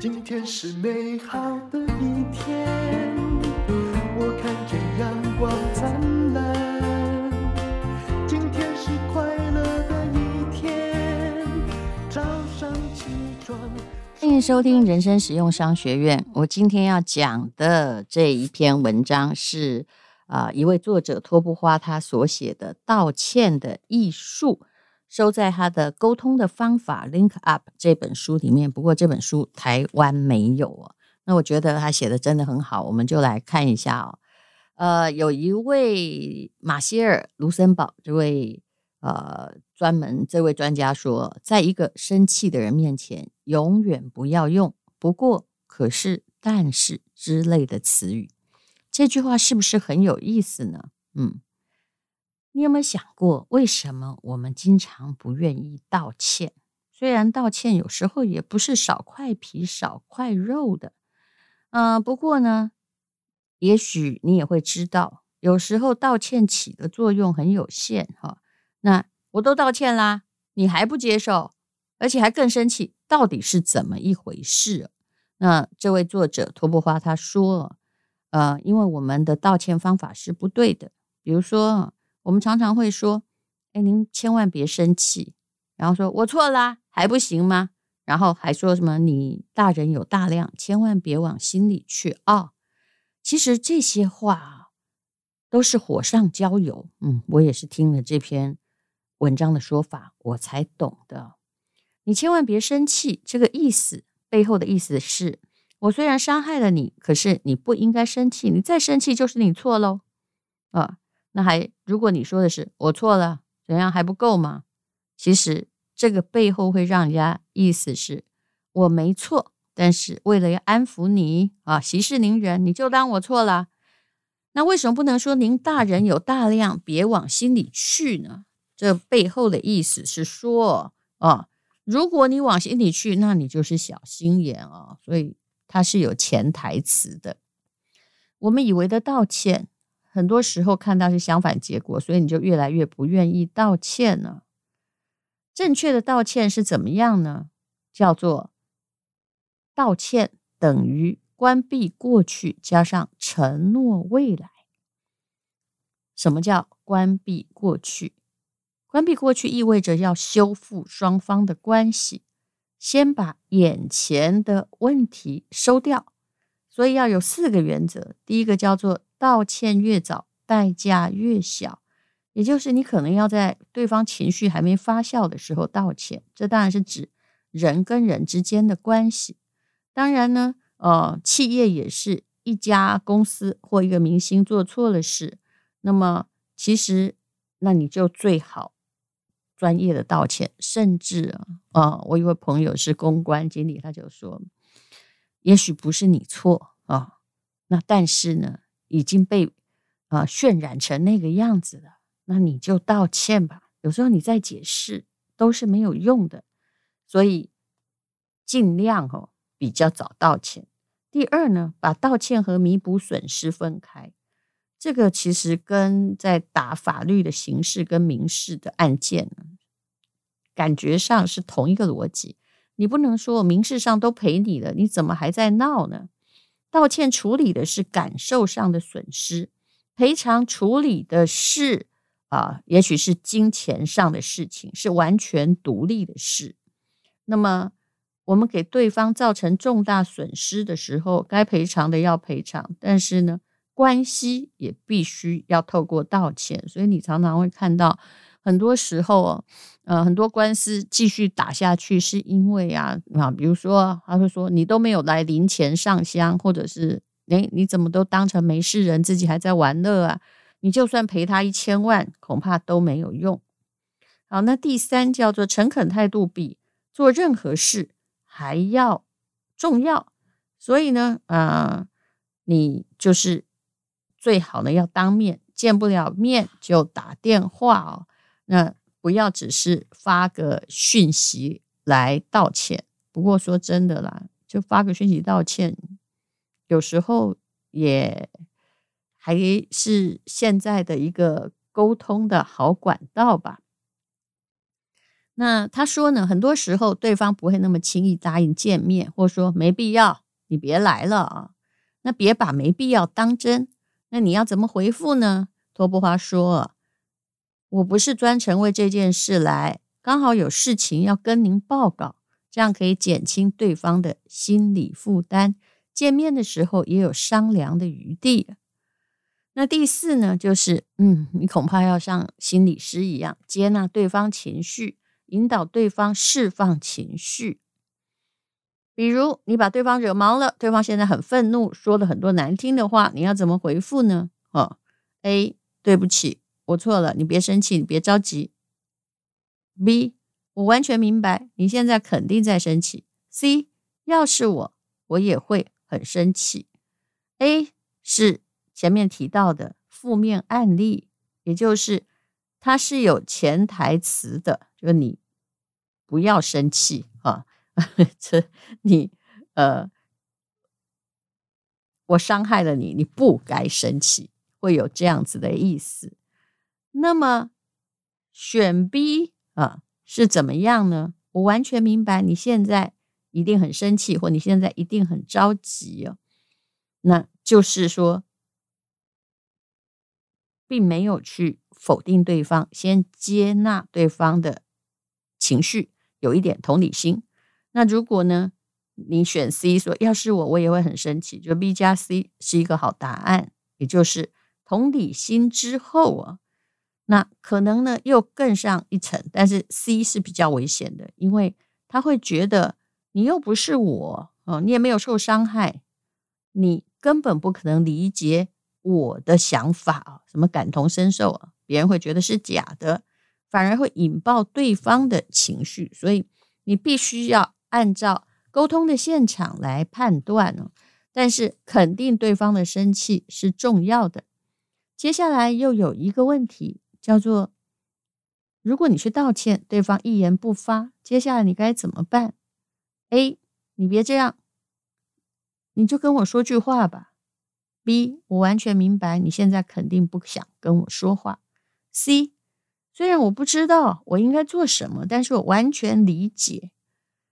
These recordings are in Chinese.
今天是美好的一天，我看见阳光灿烂。今天是快乐的一天，早上起床。欢迎收听人生实用商学院。我今天要讲的这一篇文章是啊、呃，一位作者托布花他所写的《道歉的艺术》。收在他的《沟通的方法》Link Up 这本书里面，不过这本书台湾没有哦。那我觉得他写的真的很好，我们就来看一下哦。呃，有一位马歇尔·卢森堡这位呃专门这位专家说，在一个生气的人面前，永远不要用“不过”“可是”“但是”之类的词语。这句话是不是很有意思呢？嗯。你有没有想过，为什么我们经常不愿意道歉？虽然道歉有时候也不是少块皮少块肉的，嗯、不过呢，也许你也会知道，有时候道歉起的作用很有限哈。那我都道歉啦，你还不接受，而且还更生气，到底是怎么一回事？那这位作者托布花他说，呃，因为我们的道歉方法是不对的，比如说。我们常常会说：“哎，您千万别生气。”然后说：“我错了，还不行吗？”然后还说什么：“你大人有大量，千万别往心里去啊。”，其实这些话都是火上浇油。嗯，我也是听了这篇文章的说法，我才懂的。你千万别生气，这个意思背后的意思是：我虽然伤害了你，可是你不应该生气。你再生气就是你错喽。啊。那还，如果你说的是我错了，怎样还不够吗？其实这个背后会让人家意思是我没错，但是为了要安抚你啊，息事宁人，你就当我错了。那为什么不能说您大人有大量，别往心里去呢？这背后的意思是说啊，如果你往心里去，那你就是小心眼啊。所以它是有潜台词的。我们以为的道歉。很多时候看到是相反结果，所以你就越来越不愿意道歉了。正确的道歉是怎么样呢？叫做道歉等于关闭过去，加上承诺未来。什么叫关闭过去？关闭过去意味着要修复双方的关系，先把眼前的问题收掉。所以要有四个原则，第一个叫做。道歉越早，代价越小，也就是你可能要在对方情绪还没发酵的时候道歉。这当然是指人跟人之间的关系。当然呢，呃，企业也是一家公司或一个明星做错了事，那么其实那你就最好专业的道歉。甚至啊，呃，我一位朋友是公关经理，他就说，也许不是你错啊，那但是呢。已经被啊、呃、渲染成那个样子了，那你就道歉吧。有时候你再解释都是没有用的，所以尽量哦比较早道歉。第二呢，把道歉和弥补损失分开。这个其实跟在打法律的刑事跟民事的案件，感觉上是同一个逻辑。你不能说民事上都赔你了，你怎么还在闹呢？道歉处理的是感受上的损失，赔偿处理的是啊，也许是金钱上的事情，是完全独立的事。那么，我们给对方造成重大损失的时候，该赔偿的要赔偿，但是呢，关系也必须要透过道歉。所以，你常常会看到。很多时候，呃，很多官司继续打下去，是因为啊啊，比如说，他会说你都没有来临前上香，或者是诶，你怎么都当成没事人，自己还在玩乐啊？你就算赔他一千万，恐怕都没有用。好，那第三叫做诚恳态度比做任何事还要重要，所以呢，啊，你就是最好呢要当面，见不了面就打电话哦。那不要只是发个讯息来道歉。不过说真的啦，就发个讯息道歉，有时候也还是现在的一个沟通的好管道吧。那他说呢，很多时候对方不会那么轻易答应见面，或说没必要，你别来了啊。那别把没必要当真。那你要怎么回复呢？托布花说：“我不是专程为这件事来，刚好有事情要跟您报告，这样可以减轻对方的心理负担。见面的时候也有商量的余地。”那第四呢，就是嗯，你恐怕要像心理师一样，接纳对方情绪。引导对方释放情绪，比如你把对方惹毛了，对方现在很愤怒，说了很多难听的话，你要怎么回复呢？哦，A，对不起，我错了，你别生气，你别着急。B，我完全明白，你现在肯定在生气。C，要是我，我也会很生气。A 是前面提到的负面案例，也就是它是有潜台词的，就是你。不要生气啊！这你呃，我伤害了你，你不该生气，会有这样子的意思。那么选 B 啊是怎么样呢？我完全明白你现在一定很生气，或你现在一定很着急哦。那就是说，并没有去否定对方，先接纳对方的情绪。有一点同理心，那如果呢，你选 C 说，要是我，我也会很生气。就 B 加 C 是一个好答案，也就是同理心之后啊，那可能呢又更上一层。但是 C 是比较危险的，因为他会觉得你又不是我哦，你也没有受伤害，你根本不可能理解我的想法啊，什么感同身受啊，别人会觉得是假的。反而会引爆对方的情绪，所以你必须要按照沟通的现场来判断哦。但是肯定对方的生气是重要的。接下来又有一个问题，叫做如果你去道歉，对方一言不发，接下来你该怎么办？A，你别这样，你就跟我说句话吧。B，我完全明白你现在肯定不想跟我说话。C。虽然我不知道我应该做什么，但是我完全理解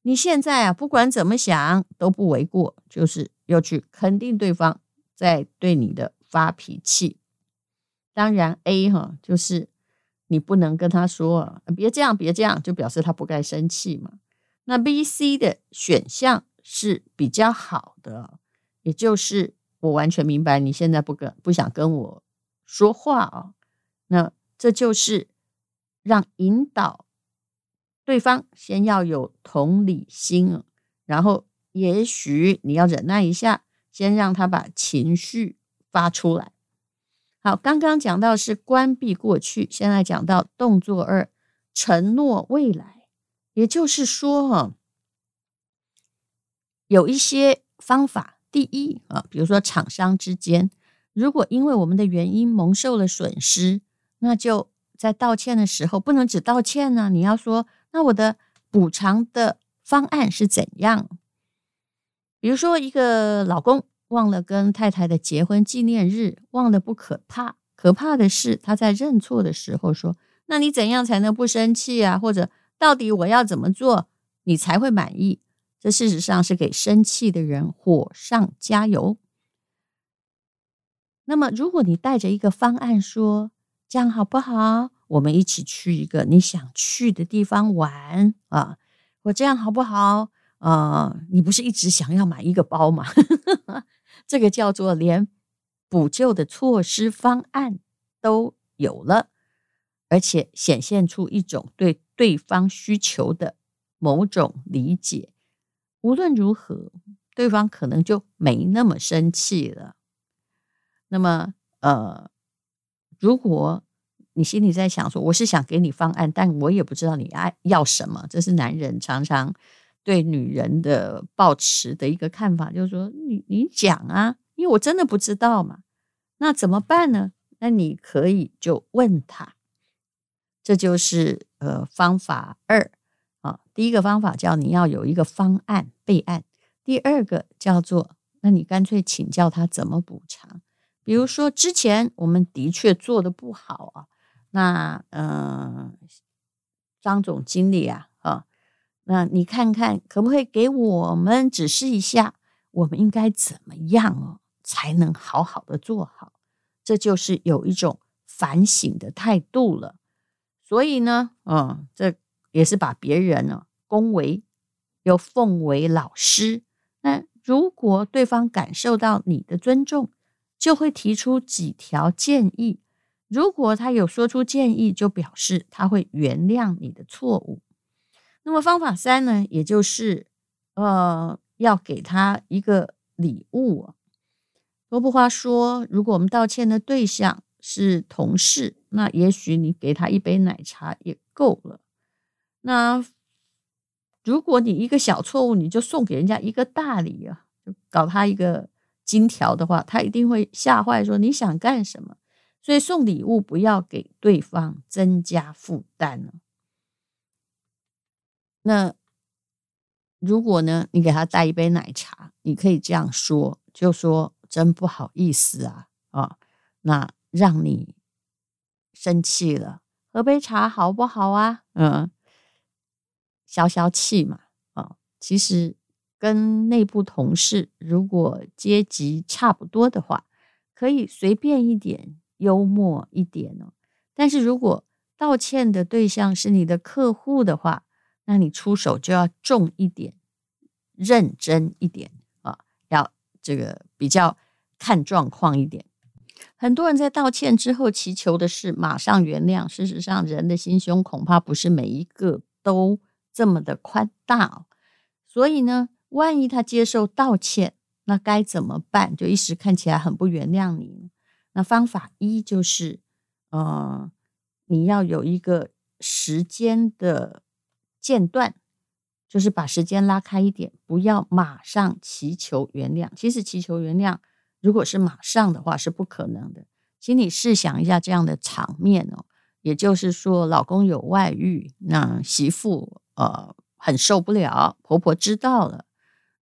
你现在啊，不管怎么想都不为过，就是要去肯定对方在对你的发脾气。当然，A 哈就是你不能跟他说别这样，别这样，就表示他不该生气嘛。那 B、C 的选项是比较好的，也就是我完全明白你现在不跟不想跟我说话啊，那这就是。让引导对方先要有同理心，然后也许你要忍耐一下，先让他把情绪发出来。好，刚刚讲到是关闭过去，现在讲到动作二，承诺未来。也就是说，哈，有一些方法。第一啊，比如说厂商之间，如果因为我们的原因蒙受了损失，那就。在道歉的时候，不能只道歉呢、你要说，那我的补偿的方案是怎样？比如说，一个老公忘了跟太太的结婚纪念日，忘了不可怕，可怕的是他在认错的时候说：“那你怎样才能不生气啊？或者到底我要怎么做，你才会满意？”这事实上是给生气的人火上加油。那么，如果你带着一个方案说，这样好不好？我们一起去一个你想去的地方玩啊！我这样好不好？啊，你不是一直想要买一个包吗？这个叫做连补救的措施方案都有了，而且显现出一种对对方需求的某种理解。无论如何，对方可能就没那么生气了。那么，呃。如果你心里在想说，我是想给你方案，但我也不知道你爱要什么，这是男人常常对女人的抱持的一个看法，就是说你你讲啊，因为我真的不知道嘛，那怎么办呢？那你可以就问他，这就是呃方法二啊。第一个方法叫你要有一个方案备案，第二个叫做那你干脆请教他怎么补偿。比如说，之前我们的确做的不好啊，那嗯、呃，张总经理，啊，那你看看可不可以给我们指示一下，我们应该怎么样哦，才能好好的做好？这就是有一种反省的态度了。所以呢，嗯，这也是把别人呢恭维又奉为老师。那如果对方感受到你的尊重，就会提出几条建议。如果他有说出建议，就表示他会原谅你的错误。那么方法三呢，也就是呃，要给他一个礼物。罗布花说，如果我们道歉的对象是同事，那也许你给他一杯奶茶也够了。那如果你一个小错误，你就送给人家一个大礼啊，就搞他一个。金条的话，他一定会吓坏，说你想干什么？所以送礼物不要给对方增加负担了。那如果呢，你给他带一杯奶茶，你可以这样说，就说真不好意思啊啊，那让你生气了，喝杯茶好不好啊？嗯，消消气嘛啊，其实。跟内部同事如果阶级差不多的话，可以随便一点，幽默一点哦。但是如果道歉的对象是你的客户的话，那你出手就要重一点，认真一点啊，要这个比较看状况一点。很多人在道歉之后祈求的是马上原谅，事实上人的心胸恐怕不是每一个都这么的宽大哦。所以呢。万一他接受道歉，那该怎么办？就一时看起来很不原谅你。那方法一就是，呃，你要有一个时间的间断，就是把时间拉开一点，不要马上祈求原谅。其实祈求原谅，如果是马上的话是不可能的。请你试想一下这样的场面哦，也就是说，老公有外遇，那媳妇呃很受不了，婆婆知道了。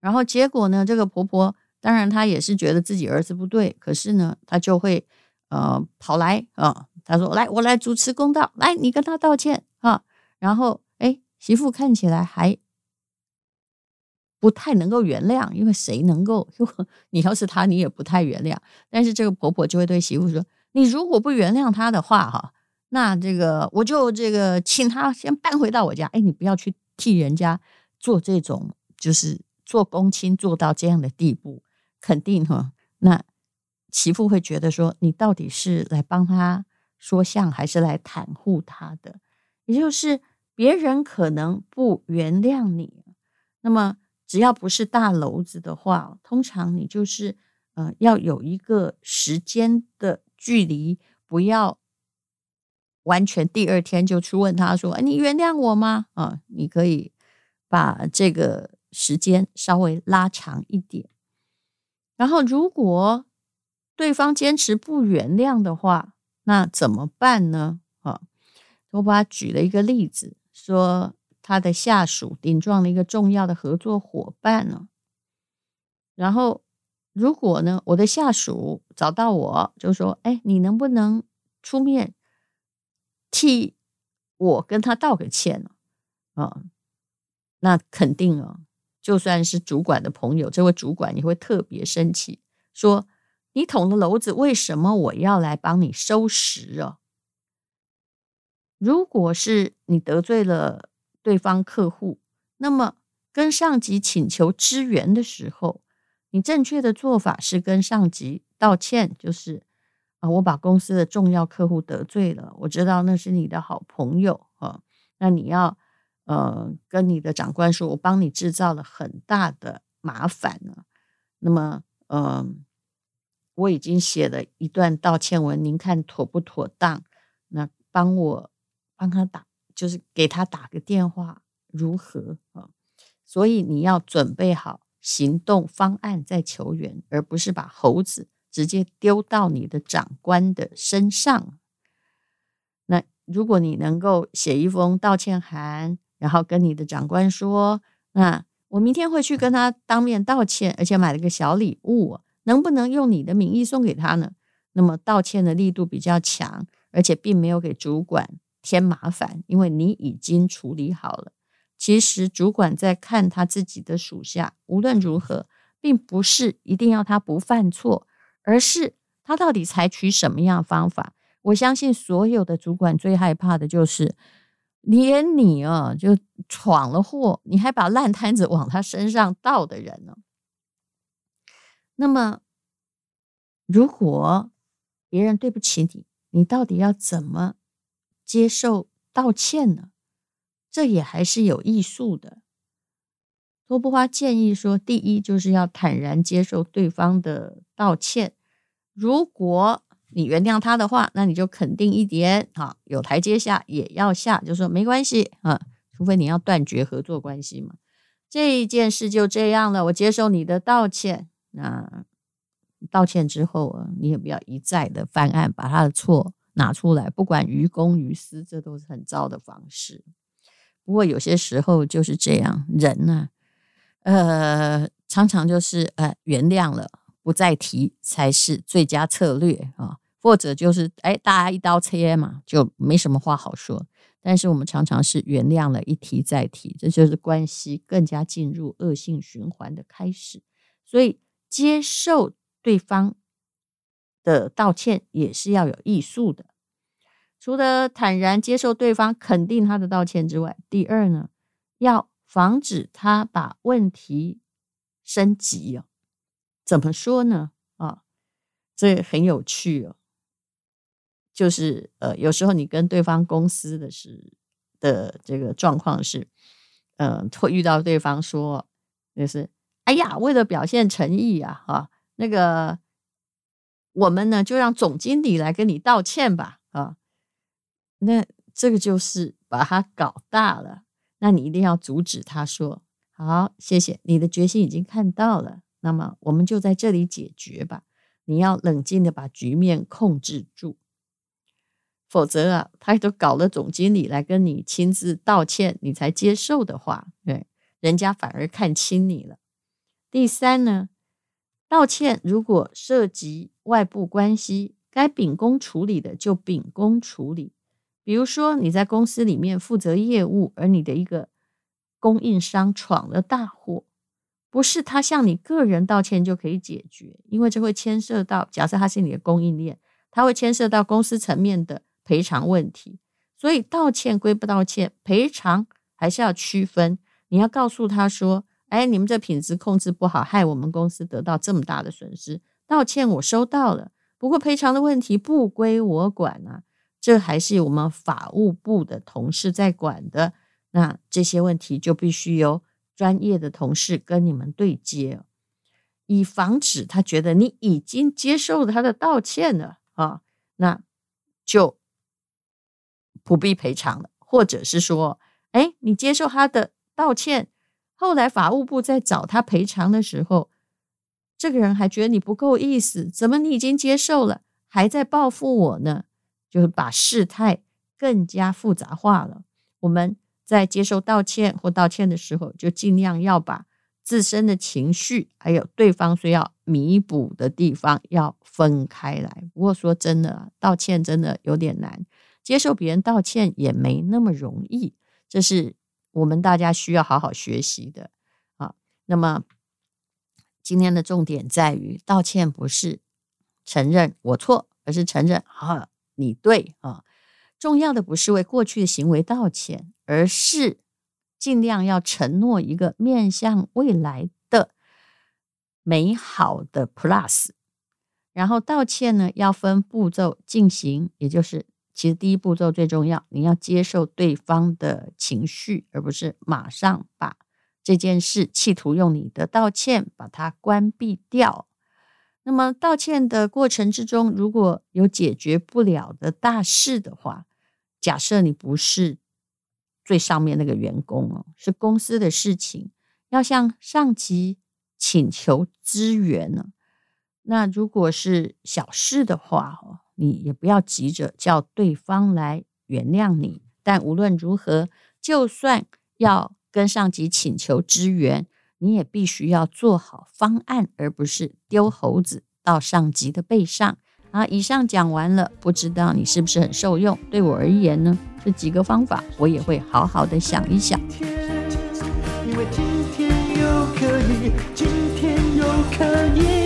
然后结果呢？这个婆婆当然她也是觉得自己儿子不对，可是呢，她就会呃跑来啊，她、说：“来，我来主持公道，来，你跟他道歉啊。”然后，媳妇看起来还不太能够原谅，因为谁能够？你要是他，你也不太原谅。但是这个婆婆就会对媳妇说：“你如果不原谅他的话，哈，那这个我就这个请他先搬回到我家。哎，你不要去替人家做这种，就是。”做公亲做到这样的地步，肯定哈，那媳妇会觉得说，你到底是来帮他说相，还是来袒护他的？也就是别人可能不原谅你，那么只要不是大娄子的话，通常你就是呃要有一个时间的距离，不要完全第二天就去问他说，哎，你原谅我吗？啊，你可以把这个。时间稍微拉长一点，然后如果对方坚持不原谅的话，那怎么办呢？啊，我把他举了一个例子，说他的下属顶撞了一个重要的合作伙伴呢。然后如果呢，我的下属找到我就说：“哎，你能不能出面替我跟他道个歉呢？”啊，那肯定啊。就算是主管的朋友，这位主管也会特别生气，说：“你捅了娄子，为什么我要来帮你收拾啊？”如果是你得罪了对方客户，那么跟上级请求支援的时候，你正确的做法是跟上级道歉，就是啊，我把公司的重要客户得罪了，我知道那是你的好朋友啊，那你要。呃，跟你的长官说，我帮你制造了很大的麻烦了。那么，嗯、我已经写了一段道歉文，您看妥不妥当？那帮我帮他打，就是给他打个电话，如何啊？所以你要准备好行动方案再求援，而不是把猴子直接丢到你的长官的身上。那如果你能够写一封道歉函。然后跟你的长官说，那我明天会去跟他当面道歉，而且买了个小礼物，能不能用你的名义送给他呢？那么道歉的力度比较强，而且并没有给主管添麻烦，因为你已经处理好了。其实主管在看他自己的属下，无论如何，并不是一定要他不犯错，而是他到底采取什么样的方法。我相信所有的主管最害怕的就是，连你啊就闯了祸，你还把烂摊子往他身上倒的人呢。那么，如果别人对不起你，你到底要怎么接受道歉呢？这也还是有艺术的。托布花建议说，第一就是要坦然接受对方的道歉。如果你原谅他的话，那你就肯定一点，哈，有台阶下也要下，就说没关系啊，除非你要断绝合作关系嘛。这一件事就这样了，我接受你的道歉。那道歉之后啊，你也不要一再的犯案，把他的错拿出来，不管于公于私，这都是很糟的方式。不过有些时候就是这样，人呢、啊，呃，常常就是呃原谅了，不再提才是最佳策略啊，或者就是哎，大家一刀切嘛，就没什么话好说。但是我们常常是原谅了，一提再提，这就是关系更加进入恶性循环的开始。所以接受对方的道歉也是要有艺术的。除了坦然接受对方肯定他的道歉之外，第二呢，要防止他把问题升级哦。怎么说呢？啊，这很有趣哦。就是呃，有时候你跟对方公司的是的这个状况是，呃，会遇到对方说，就是哎呀，为了表现诚意啊，啊，那个我们呢就让总经理来跟你道歉吧，啊。那这个就是把他搞大了，那你一定要阻止他说：“好，谢谢你的决心已经看到了，那么我们就在这里解决吧。”你要冷静的把局面控制住，否则啊，他都搞了总经理来跟你亲自道歉，你才接受的话，对，人家反而看轻你了。第三呢，道歉如果涉及外部关系，该秉公处理的就秉公处理。比如说，你在公司里面负责业务，而你的一个供应商闯了大祸，不是他向你个人道歉就可以解决，因为这会牵涉到，假设他是你的供应链，他会牵涉到公司层面的赔偿问题。所以道歉归不道歉，赔偿还是要区分。你要告诉他说：“哎，你们这品质控制不好，害我们公司得到这么大的损失。道歉我收到了，不过赔偿的问题不归我管啊。”这还是我们法务部的同事在管的，那这些问题就必须由专业的同事跟你们对接，以防止他觉得你已经接受了他的道歉了啊，那就不必赔偿了，或者是说，哎，你接受他的道歉，后来法务部在找他赔偿的时候，这个人还觉得你不够意思，怎么你已经接受了，还在报复我呢？就是把事态更加复杂化了。我们在接受道歉或道歉的时候，就尽量要把自身的情绪还有对方需要弥补的地方要分开来。不过说真的，道歉真的有点难，接受别人道歉也没那么容易。这是我们大家需要好好学习的啊。那么今天的重点在于，道歉不是承认我错，而是承认啊。你对啊，重要的不是为过去的行为道歉，而是尽量要承诺一个面向未来的美好的 plus。然后道歉呢，要分步骤进行，也就是其实第一步骤最重要，你要接受对方的情绪，而不是马上把这件事企图用你的道歉把它关闭掉。那么道歉的过程之中，如果有解决不了的大事的话，假设你不是最上面那个员工哦，是公司的事情，要向上级请求支援呢。那如果是小事的话，你也不要急着叫对方来原谅你。但无论如何，就算要跟上级请求支援。你也必须要做好方案，而不是丢猴子到上级的背上，啊，以上讲完了，不知道你是不是很受用？对我而言呢，这几个方法我也会好好的想一想。因为今天又可以今天又可以